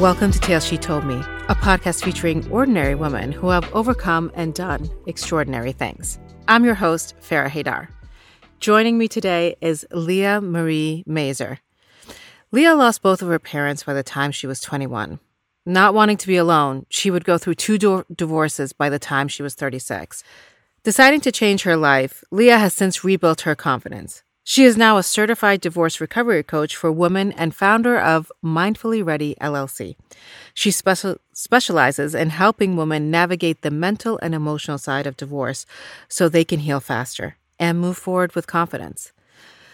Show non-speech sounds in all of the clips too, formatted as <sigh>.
Welcome to Tales She Told Me, a podcast featuring ordinary women who have overcome and done extraordinary things. I'm your host, Farrah Haidar. Joining me today is Leah Marie Mazur. Leah lost both of her parents by the time she was 21. Not wanting to be alone, she would go through two do- divorces by the time she was 36. Deciding to change her life, Leah has since rebuilt her confidence. She is now a certified divorce recovery coach for women and founder of Mindfully Ready LLC. She special, specializes in helping women navigate the mental and emotional side of divorce so they can heal faster and move forward with confidence.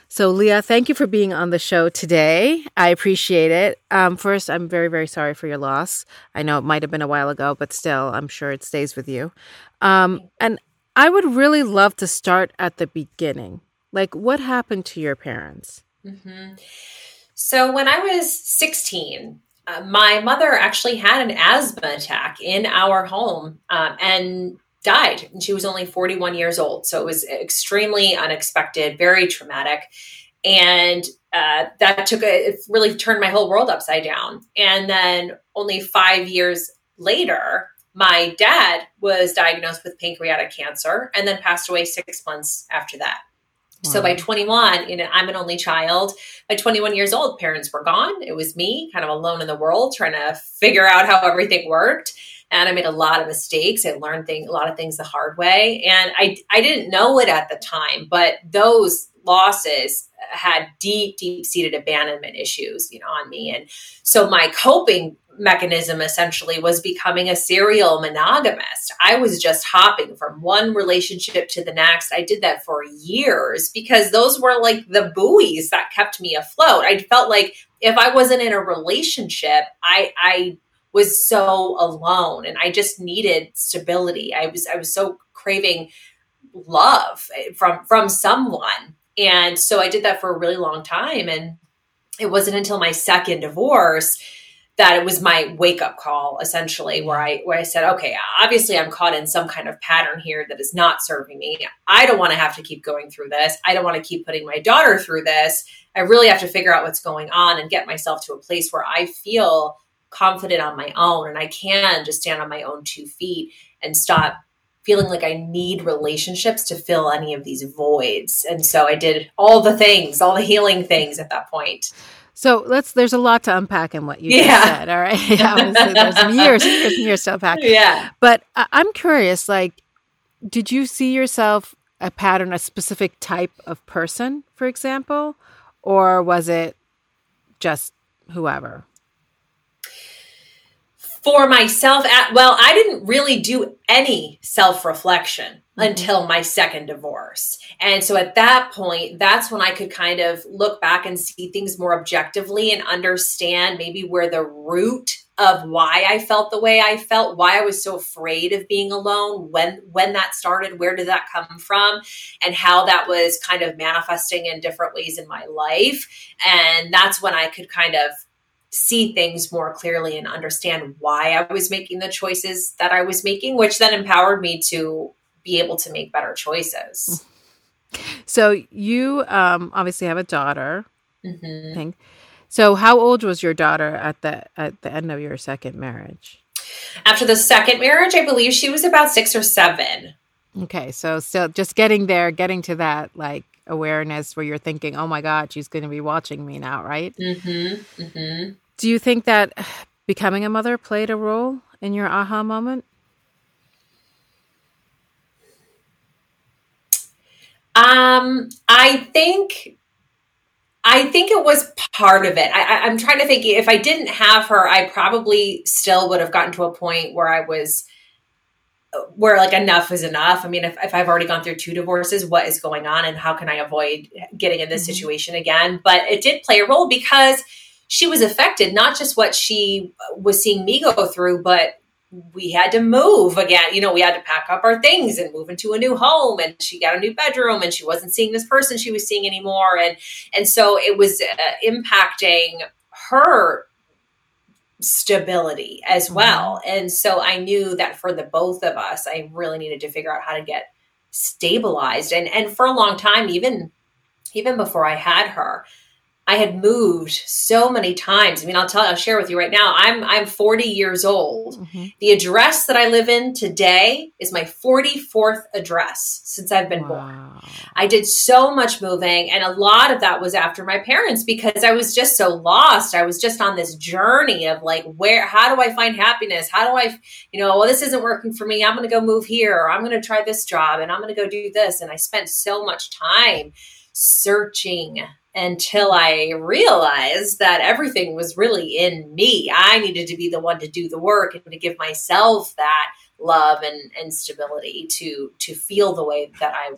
So, Leah, thank you for being on the show today. I appreciate it. Um, first, I'm very, very sorry for your loss. I know it might have been a while ago, but still, I'm sure it stays with you. Um, and I would really love to start at the beginning. Like, what happened to your parents? Mm-hmm. So, when I was 16, uh, my mother actually had an asthma attack in our home um, and died. And she was only 41 years old. So, it was extremely unexpected, very traumatic. And uh, that took a, it really turned my whole world upside down. And then, only five years later, my dad was diagnosed with pancreatic cancer and then passed away six months after that. So by 21, you know, I'm an only child. By 21 years old, parents were gone. It was me, kind of alone in the world, trying to figure out how everything worked. And I made a lot of mistakes. I learned thing, a lot of things the hard way, and I I didn't know it at the time, but those losses had deep, deep seated abandonment issues, you know, on me. And so my coping mechanism essentially was becoming a serial monogamist. I was just hopping from one relationship to the next. I did that for years because those were like the buoys that kept me afloat. I felt like if I wasn't in a relationship, I I was so alone and I just needed stability. I was I was so craving love eh, from from someone. And so I did that for a really long time and it wasn't until my second divorce that it was my wake up call essentially where I where I said, okay, obviously I'm caught in some kind of pattern here that is not serving me. I don't want to have to keep going through this. I don't want to keep putting my daughter through this. I really have to figure out what's going on and get myself to a place where I feel confident on my own and I can just stand on my own two feet and stop feeling like I need relationships to fill any of these voids. And so I did all the things, all the healing things at that point. So let's. There's a lot to unpack in what you yeah. said. All right, <laughs> yeah, there's some years, years and years to unpack. <laughs> Yeah, but I- I'm curious. Like, did you see yourself a pattern, a specific type of person, for example, or was it just whoever? For myself, at, well, I didn't really do any self reflection mm-hmm. until my second divorce. And so at that point, that's when I could kind of look back and see things more objectively and understand maybe where the root of why I felt the way I felt, why I was so afraid of being alone, when when that started, where did that come from, and how that was kind of manifesting in different ways in my life. And that's when I could kind of see things more clearly and understand why I was making the choices that I was making, which then empowered me to be able to make better choices. So you um, obviously have a daughter. Mm-hmm. So how old was your daughter at the at the end of your second marriage? After the second marriage, I believe she was about six or seven. Okay, so still just getting there, getting to that like awareness where you're thinking, "Oh my God, she's going to be watching me now," right? Mm-hmm. Mm-hmm. Do you think that becoming a mother played a role in your aha moment? Um, I think I think it was part of it. I, am trying to think if I didn't have her, I probably still would have gotten to a point where I was where like enough is enough. I mean, if, if I've already gone through two divorces, what is going on and how can I avoid getting in this mm-hmm. situation again? But it did play a role because she was affected, not just what she was seeing me go through, but we had to move again. You know, we had to pack up our things and move into a new home. And she got a new bedroom, and she wasn't seeing this person she was seeing anymore. And and so it was uh, impacting her stability as mm-hmm. well. And so I knew that for the both of us, I really needed to figure out how to get stabilized. And and for a long time, even even before I had her, I had moved so many times. I mean, I'll tell I'll share with you right now. I'm I'm 40 years old. Mm-hmm. The address that I live in today is my 44th address since I've been wow. born. I did so much moving and a lot of that was after my parents because I was just so lost. I was just on this journey of like where how do I find happiness? How do I, you know, well this isn't working for me. I'm going to go move here or I'm going to try this job and I'm going to go do this and I spent so much time searching until I realized that everything was really in me. I needed to be the one to do the work and to give myself that love and, and stability to to feel the way that I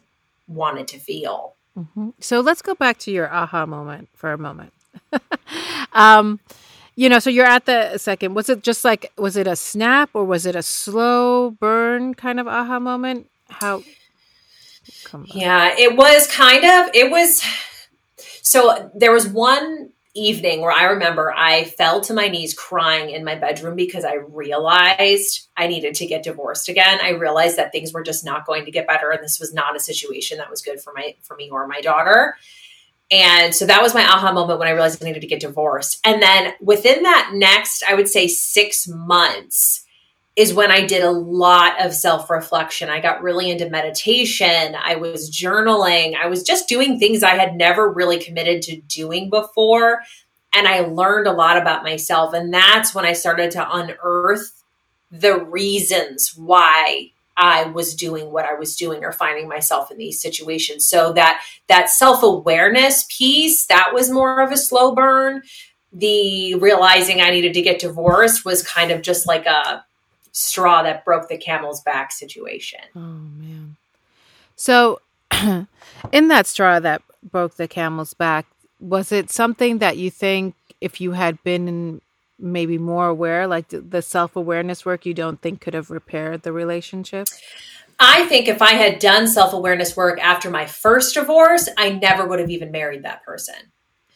wanted to feel. Mm-hmm. So let's go back to your aha moment for a moment. <laughs> um, you know, so you're at the second. Was it just like was it a snap or was it a slow burn kind of aha moment? How? Yeah, it was kind of. It was so there was one evening where I remember I fell to my knees crying in my bedroom because I realized I needed to get divorced again. I realized that things were just not going to get better and this was not a situation that was good for my for me or my daughter. And so that was my aha moment when I realized I needed to get divorced. And then within that next, I would say 6 months, is when I did a lot of self reflection. I got really into meditation. I was journaling. I was just doing things I had never really committed to doing before. And I learned a lot about myself. And that's when I started to unearth the reasons why I was doing what I was doing or finding myself in these situations. So that that self-awareness piece, that was more of a slow burn. The realizing I needed to get divorced was kind of just like a straw that broke the camel's back situation. Oh man. So <clears throat> in that straw that broke the camel's back, was it something that you think if you had been maybe more aware, like the self awareness work, you don't think could have repaired the relationship? I think if I had done self awareness work after my first divorce, I never would have even married that person.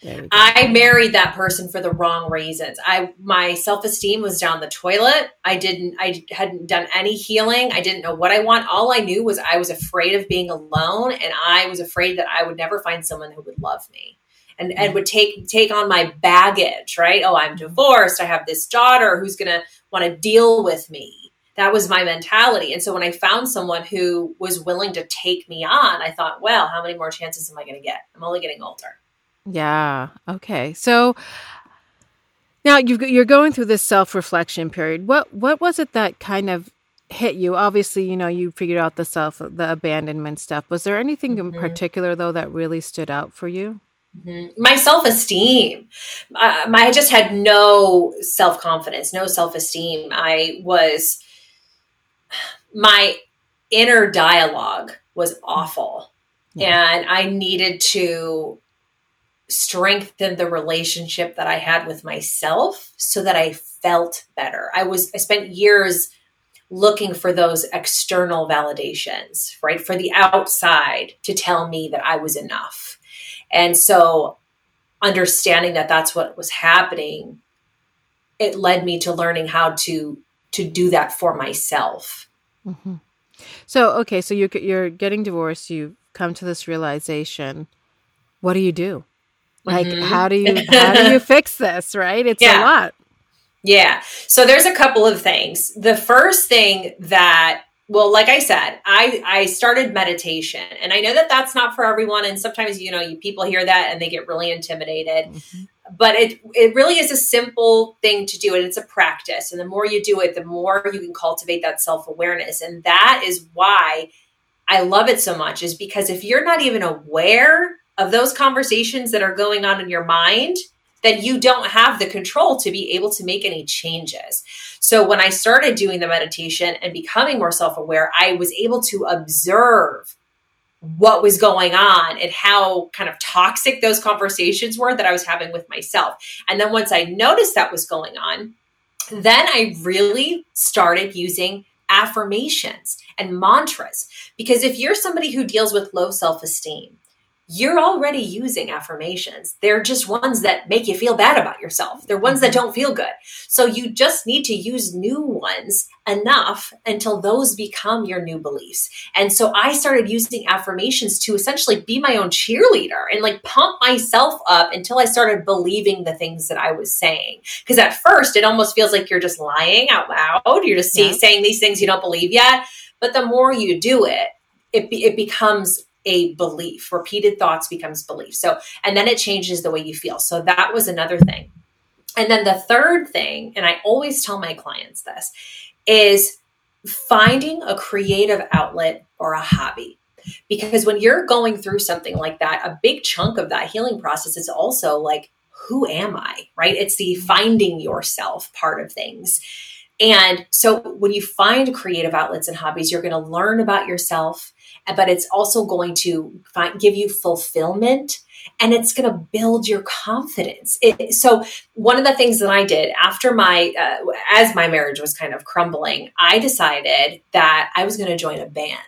I married that person for the wrong reasons. I my self-esteem was down the toilet. I didn't I hadn't done any healing. I didn't know what I want. All I knew was I was afraid of being alone and I was afraid that I would never find someone who would love me. And and would take take on my baggage, right? Oh, I'm divorced. I have this daughter who's going to want to deal with me. That was my mentality. And so when I found someone who was willing to take me on, I thought, well, how many more chances am I going to get? I'm only getting older. Yeah. Okay. So now you are going through this self reflection period. What what was it that kind of hit you? Obviously, you know you figured out the self the abandonment stuff. Was there anything mm-hmm. in particular though that really stood out for you? Mm-hmm. My self esteem. Uh, I just had no self confidence, no self esteem. I was my inner dialogue was awful. Yeah. And I needed to strengthened the relationship that I had with myself so that I felt better. I was I spent years looking for those external validations, right? For the outside to tell me that I was enough. And so understanding that that's what was happening it led me to learning how to to do that for myself. Mm-hmm. So okay, so you're you're getting divorced. You come to this realization. What do you do? Like mm-hmm. how do you <laughs> how do you fix this, right? It's yeah. a lot. Yeah. So there's a couple of things. The first thing that well like i said i i started meditation and i know that that's not for everyone and sometimes you know you people hear that and they get really intimidated mm-hmm. but it it really is a simple thing to do and it's a practice and the more you do it the more you can cultivate that self-awareness and that is why i love it so much is because if you're not even aware of those conversations that are going on in your mind then you don't have the control to be able to make any changes. So when I started doing the meditation and becoming more self aware, I was able to observe what was going on and how kind of toxic those conversations were that I was having with myself. And then once I noticed that was going on, then I really started using affirmations and mantras. Because if you're somebody who deals with low self esteem, you're already using affirmations. They're just ones that make you feel bad about yourself. They're ones that mm-hmm. don't feel good. So you just need to use new ones enough until those become your new beliefs. And so I started using affirmations to essentially be my own cheerleader and like pump myself up until I started believing the things that I was saying. Because at first it almost feels like you're just lying out loud. You're just yeah. saying these things you don't believe yet. But the more you do it, it, be, it becomes a belief. Repeated thoughts becomes belief. So, and then it changes the way you feel. So that was another thing. And then the third thing, and I always tell my clients this, is finding a creative outlet or a hobby. Because when you're going through something like that, a big chunk of that healing process is also like, who am I? Right? It's the finding yourself part of things. And so when you find creative outlets and hobbies, you're going to learn about yourself, but it's also going to find, give you fulfillment and it's going to build your confidence. It, so one of the things that I did after my uh, as my marriage was kind of crumbling, I decided that I was going to join a band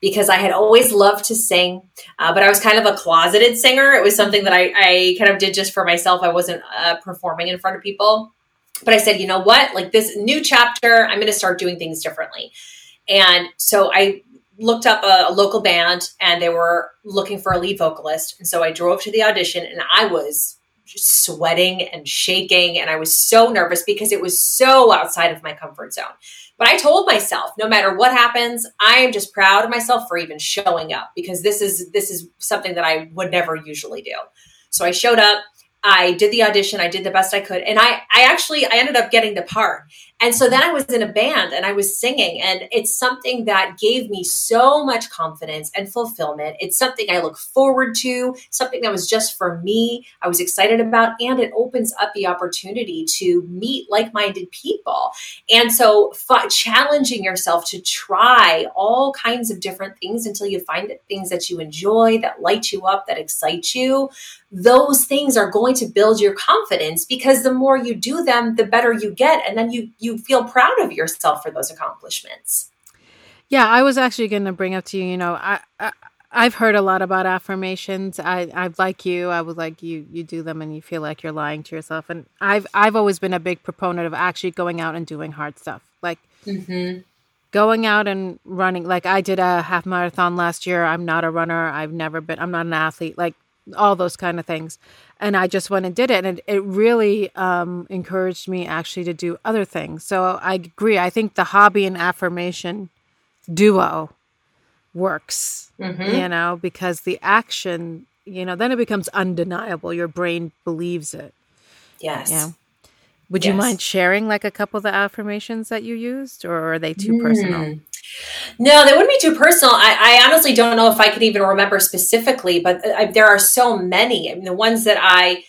because I had always loved to sing, uh, but I was kind of a closeted singer. It was something that I, I kind of did just for myself. I wasn't uh, performing in front of people. But I said, you know what? Like this new chapter, I'm going to start doing things differently. And so I looked up a, a, local band and they were looking for a lead vocalist. And so I drove to the audition and I was sweating and shaking and I was so nervous because it was so outside of my comfort zone. But I told myself, no matter what happens, I am just proud of myself for even showing up because this is this is something that I would never usually do. So I showed up I did the audition, I did the best I could, and I I actually I ended up getting the part. And so then I was in a band and I was singing and it's something that gave me so much confidence and fulfillment. It's something I look forward to, something that was just for me, I was excited about and it opens up the opportunity to meet like-minded people. And so f- challenging yourself to try all kinds of different things until you find things that you enjoy, that light you up, that excite you those things are going to build your confidence because the more you do them the better you get and then you you feel proud of yourself for those accomplishments yeah i was actually going to bring up to you you know I, I I've heard a lot about affirmations. I, I like you. I was like you. You do them, and you feel like you're lying to yourself. And I've I've always been a big proponent of actually going out and doing hard stuff, like mm-hmm. going out and running. Like I did a half marathon last year. I'm not a runner. I've never been. I'm not an athlete. Like all those kind of things. And I just went and did it. And it, it really um, encouraged me actually to do other things. So I agree. I think the hobby and affirmation duo works, mm-hmm. you know, because the action, you know, then it becomes undeniable. Your brain believes it. Yes. Yeah. Would yes. you mind sharing like a couple of the affirmations that you used, or are they too mm. personal? No, they wouldn't be too personal. I, I, honestly don't know if I could even remember specifically, but I, there are so many. I mean, the ones that I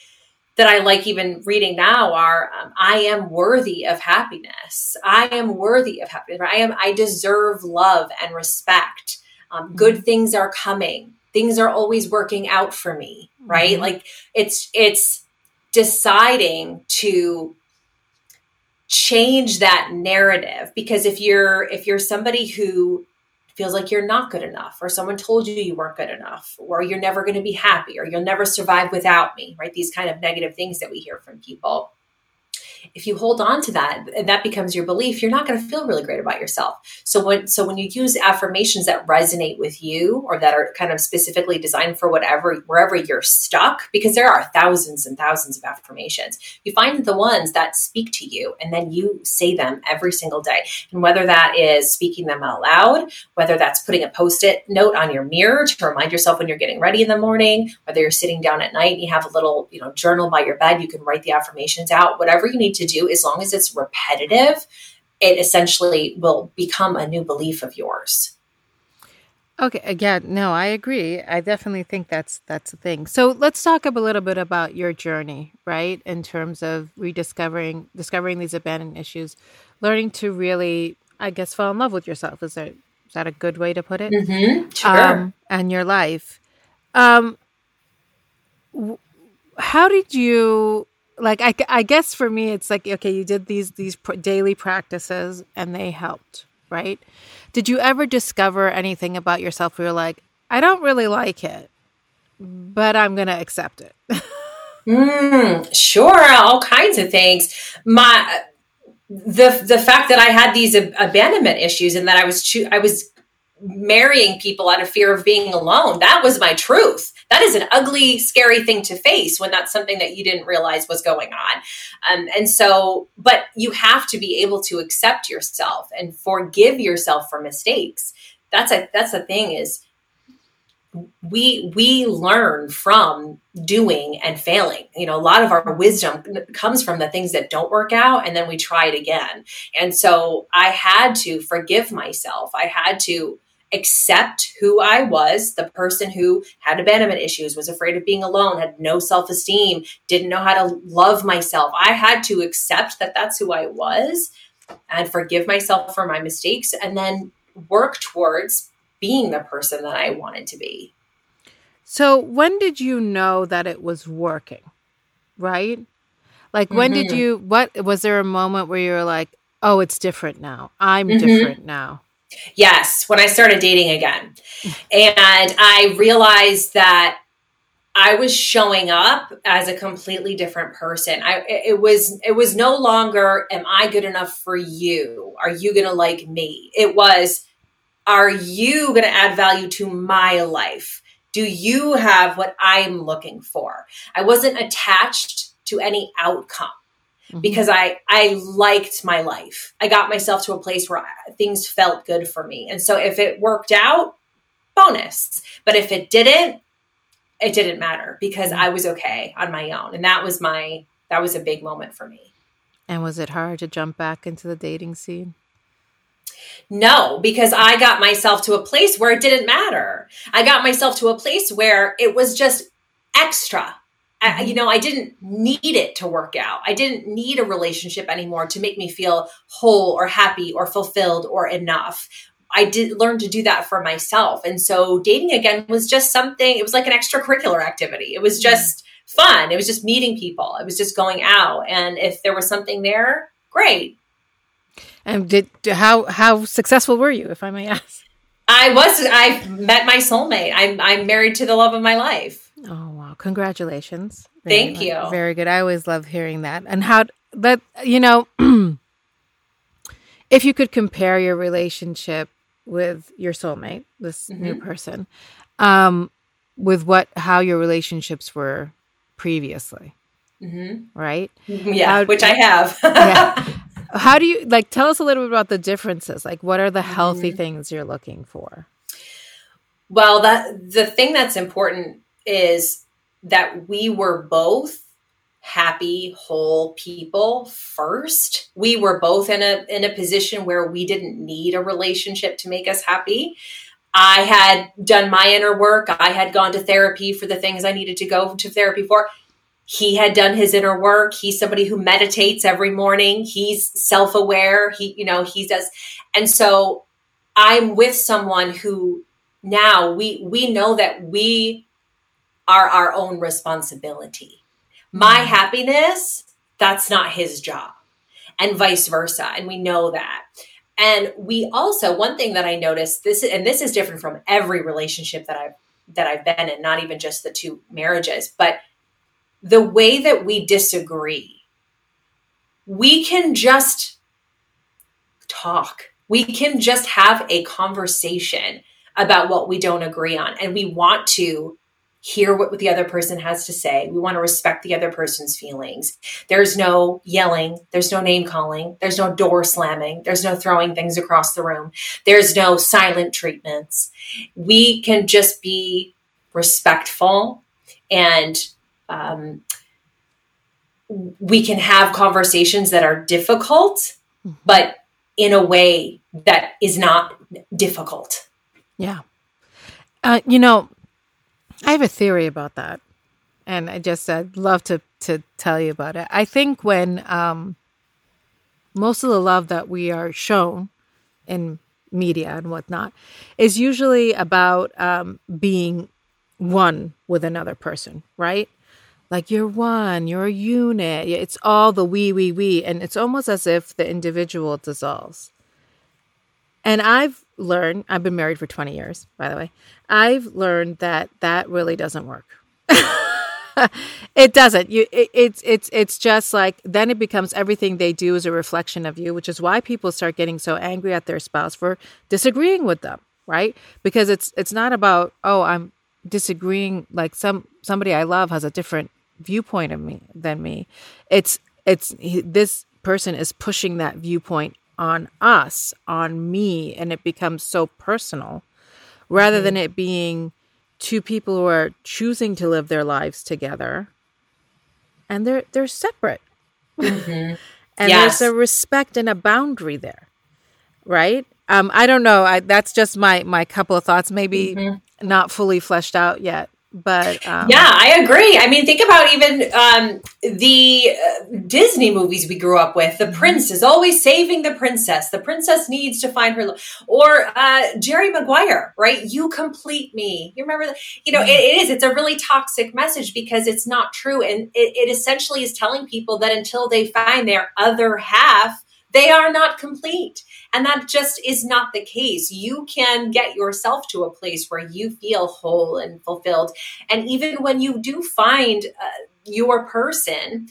that I like even reading now are um, I am worthy of happiness. I am worthy of happiness. I am I deserve love and respect. Um, mm-hmm. good things are coming. Things are always working out for me, right? Mm-hmm. Like it's it's deciding to change that narrative. Because if you're if you're somebody who feels like you're not good enough or someone told you you weren't good enough or you're never going to be happy or you'll never survive without me right? These kind of negative things that we hear from people if you hold on to that and that becomes your belief you're not going to feel really great about yourself. So when so when you use affirmations that resonate with you or that are kind of specifically designed for whatever wherever you're stuck because there are thousands and thousands of affirmations you find the ones that speak to you and then you say them every single day. And whether that is speaking them out loud whether that's putting a post-it note on your mirror to remind yourself when you're getting ready in the morning whether you're sitting down at night and you have a little you know journal by your bed you can write the affirmations out whatever you need to do, as long as it's repetitive, it essentially will become a new belief of yours. Okay, again, no, I agree. I definitely think that's that's the thing. So let's talk a little bit about your journey, right? In terms of rediscovering discovering these abandoned issues, learning to really, I guess, fall in love with yourself. Is that is that a good way to put it? Mm-hmm, sure. Um, and your life. Um, how did you like I, I guess for me it's like okay you did these these daily practices and they helped right did you ever discover anything about yourself where you're like i don't really like it but I'm to accept it. mm, sure, all kinds of things. My the the fact that I had these ab- abandonment issues and that I was cho- I was marrying people out of fear of being alone. That was my truth. That is an ugly, scary thing to face when that's something that you didn't realize was going on. Um, and so, but you have to be able to accept yourself and forgive yourself for mistakes. That's a that's the thing is we we learn from doing and failing you know a lot of our wisdom comes from the things that don't work out and then we try it again and so i had to forgive myself i had to accept who I was, the person who had abandonment issues, was afraid of being alone, had no self esteem, didn't know how to love myself. I had to accept that that's who I was and forgive myself for my mistakes and then work towards being the person that I wanted to be. So, when did you know that it was working? Right? Like, when mm-hmm. did you, what was there a moment where you were like, oh, it's different now? I'm mm-hmm. different now? Yes, when I started dating again. And I realized that I was showing up as a completely different person. I it was it was no longer am I good enough for you? Are you going to like me? It was are you going to add value to my life? Do you have what I'm looking for? I wasn't attached to any outcome mm-hmm. because I I liked my life. I got myself to a place where things felt good for me. And so if it worked out, bonus. But if it didn't, it didn't matter because mm-hmm. I was okay on my own. And that was my that was a big moment for me. And was it hard to jump back into the dating scene? No, because I got myself to a place where it didn't matter. I got myself to a place where it was just extra. I, you know, I didn't need it to work out. I didn't need a relationship anymore to make me feel whole or happy or fulfilled or enough. I did learn to do that for myself. And so dating again was just something, it was like an extracurricular activity. It was mm-hmm. just fun. It was just meeting people. It was just going out. And if there was something there, great. And did how how successful were you, if I may ask? I was I met my soulmate. I'm I'm married to the love of my life. Oh wow! Congratulations. Very, Thank you. Very good. I always love hearing that. And how that you know, <clears throat> if you could compare your relationship with your soulmate, this mm-hmm. new person, um, with what how your relationships were previously, mm-hmm. right? <laughs> Yeah, how, which I have. yeah. <laughs> How do you like? Tell us a little bit about the differences. Like, what are the healthy mm-hmm. things you're looking for? Well, that the thing that's important is that we were both happy whole people first. We were both in a in a position where we didn't need a relationship to make us happy. I had done my inner work. I had gone to therapy for the things i needed to go to therapy for. He had done his inner work. He's somebody who meditates every morning. He's self-aware. He you know he does. And so i'm with someone who now we we know that we are our own responsibility. My mm-hmm. happiness, that's not his job, and vice versa. And we know that. And we also, one thing that I noticed this, and this is different from every relationship that I've that I've been in, not even just the two marriages, but the way that we disagree, we can just talk. We can just have a conversation about what we don't agree on. And we want to hear what the other person has to say. We want to respect the other person's feelings. There's no yelling, there's no name calling, there's no door slamming, there's no throwing things across the room, there's no silent treatments. We can just be respectful and um, we can have conversations that are difficult, mm-hmm. but in a way that is not difficult. Yeah. Uh, you know, I have a theory about that, and I just I'd love to to tell you about it. I think when um, most of the love that we are shown in media and whatnot is usually about um, being one with another person, right? Like you're one, you're a unit. It's all the we, we, we, and it's almost as if the individual dissolves. And I've learned, I've been married for 20 years, by the way. I've learned that that really doesn't work. <laughs> it doesn't. You it, it's it's it's just like then it becomes everything they do is a reflection of you, which is why people start getting so angry at their spouse for disagreeing with them, right? Because it's it's not about, oh, I'm disagreeing like some somebody I love has a different viewpoint of me than me. It's it's this person is pushing that viewpoint on us, on me, and it becomes so personal rather mm-hmm. than it being two people who are choosing to live their lives together and they're they're separate. Mm-hmm. <laughs> and yes. there's a respect and a boundary there. Right? Um, I don't know. I, that's just my my couple of thoughts. Maybe mm-hmm. not fully fleshed out yet but um, yeah i agree. I mean think about even um, the uh, disney movies we grew up with. The mm-hmm. prince is always saving the princess. The princess needs to find her or uh, jerry maguire right? You complete me. You remember that? You know it, it is. It's a really toxic message because it's not true. And it, it essentially is telling people that until they find their other half they are not complete and that just is not the case. You can get yourself to a place where you feel whole and fulfilled. And even when you do find uh, your person,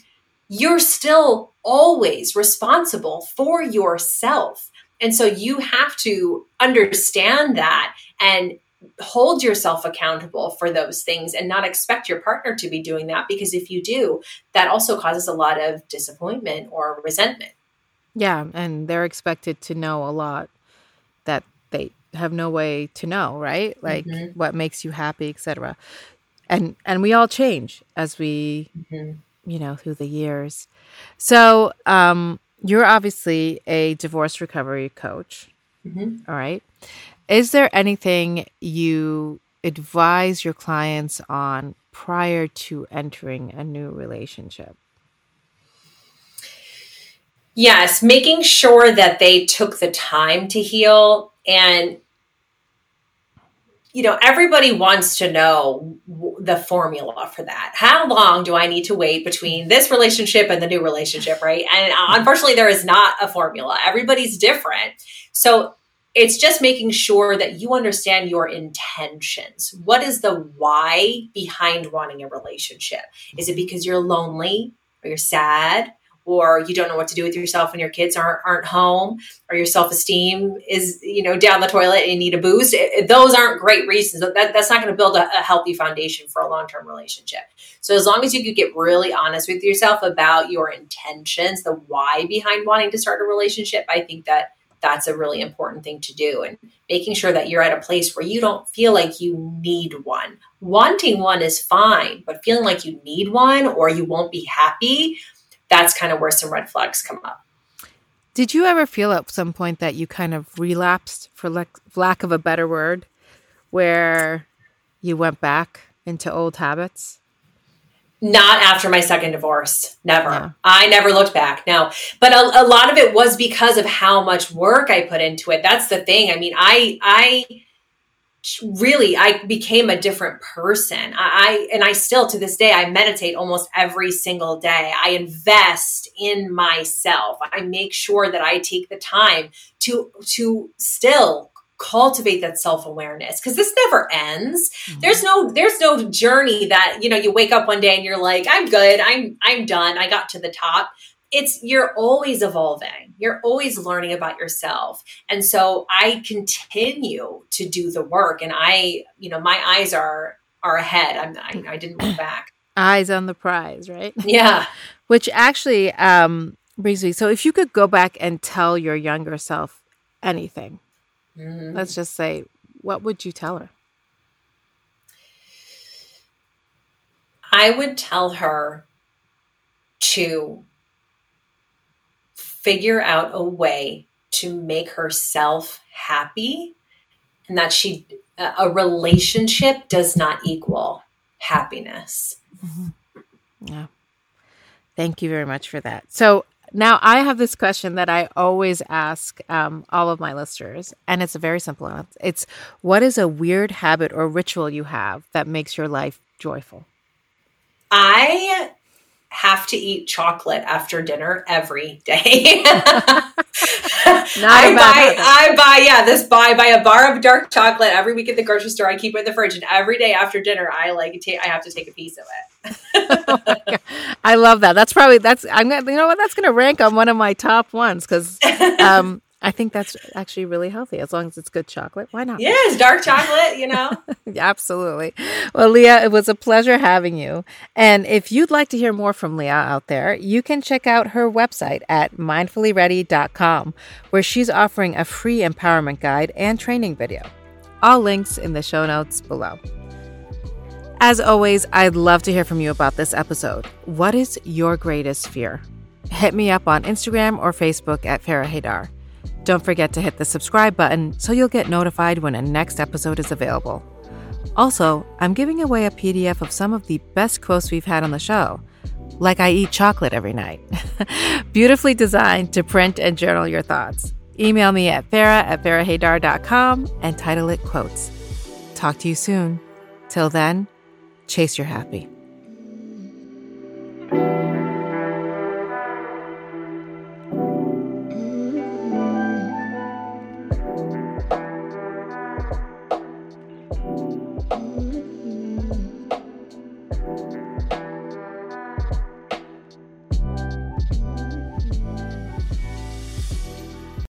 you're still always responsible for yourself. And so you have to understand that and hold yourself accountable for those things and not expect your partner to be doing that because if you do, that also causes a lot of disappointment or resentment. Yeah, and they're expected to know a lot that they have no way to know, right? Like mm-hmm. what makes you happy, etc. And and we all change as we mm-hmm. you know through the years. So, um you're obviously a divorce recovery coach. Mm-hmm. All right. Is there anything you advise your clients on prior to entering a new relationship? Yes, making sure that they took the time to heal and you know, everybody wants to know the formula for that. How long do I need to wait between this relationship and the new relationship, right? And uh, unfortunately, there is not a formula. Everybody's different. So it's just making sure that you understand your intentions. What is the why behind wanting a relationship? Is it because you're lonely or you're sad? Or you don't know what to do with yourself when your kids aren't aren't home or your self-esteem is you know down the toilet and you need a boost it, those aren't great reasons. That, that's not going to build a, a, healthy foundation for a long-term relationship. So as long as you could get really honest with yourself about your intentions the why behind wanting to start a relationship i think that that's a really important thing to do and making sure that you're at a place where you don't feel like you need one. Wanting one is fine but feeling like you need one or you won't be happy that's kind of where some red flags come up. Did you ever feel at some point that you kind of relapsed, for lack of a better word, where you went back into old habits? Not after my second divorce. Never. Yeah. I never looked back. No. But a, a lot of it was because of how much work I put into it. That's the thing. I mean, I I really I became a different person. I, and I still to this day I meditate almost every single day. I invest in myself. I make sure that I take the time to to still cultivate that self-awareness because this never ends mm-hmm. there's no there's no journey that you know you wake up one day and you're like i'm good i'm i'm done i got to the top it's you're always evolving. You're always learning about yourself. And so i continue to do the work and i you know my eyes are are ahead. I'm, I, I didn't look back. Eyes on the prize right? <laughs> Yeah. Which actually um brings me so if you could go back and tell your younger self anything mm-hmm. let's just say what would you tell her? I would tell her to figure out a way to make herself happy and that she a relationship does not equal happiness. Mm-hmm. Yeah. Thank you very much for that. So now I have this question that I always ask um, all of my listeners, and it's a very simple one. It's what is a weird habit or ritual you have that makes your life joyful? I have to eat chocolate after dinner every day. <laughs> I buy, I buy, yeah, this buy buy a bar of dark chocolate every week at the grocery store. I keep it in the fridge, and every day after dinner, I like take, I have to take a piece of it. <laughs> oh I love that. That's probably that's I'm gonna you know what that's gonna rank on one of my top ones because <laughs> um, I think that's actually really healthy as long as it's good chocolate. Why not? Yes, dark chocolate, you know? <laughs> Absolutely. Well, Leah, it was a pleasure having you. And if you'd like to hear more from Leah out there, you can check out her website at mindfullyready.com, where she's offering a free empowerment guide and training video. All links in the show notes below. As always, I'd love to hear from you about this episode. What is your greatest fear? Hit me up on Instagram or Facebook at Farrah Haidar. Don't forget to hit the subscribe button so you'll get notified when a next episode is available. Also, I'm giving away a PDF of some of the best quotes we've had on the show, like I eat chocolate every night. <laughs> Beautifully designed to print and journal your thoughts. Email me at farrah at farrahhaidar.com and title it Quotes. Talk to you soon. Till then, chase your happy.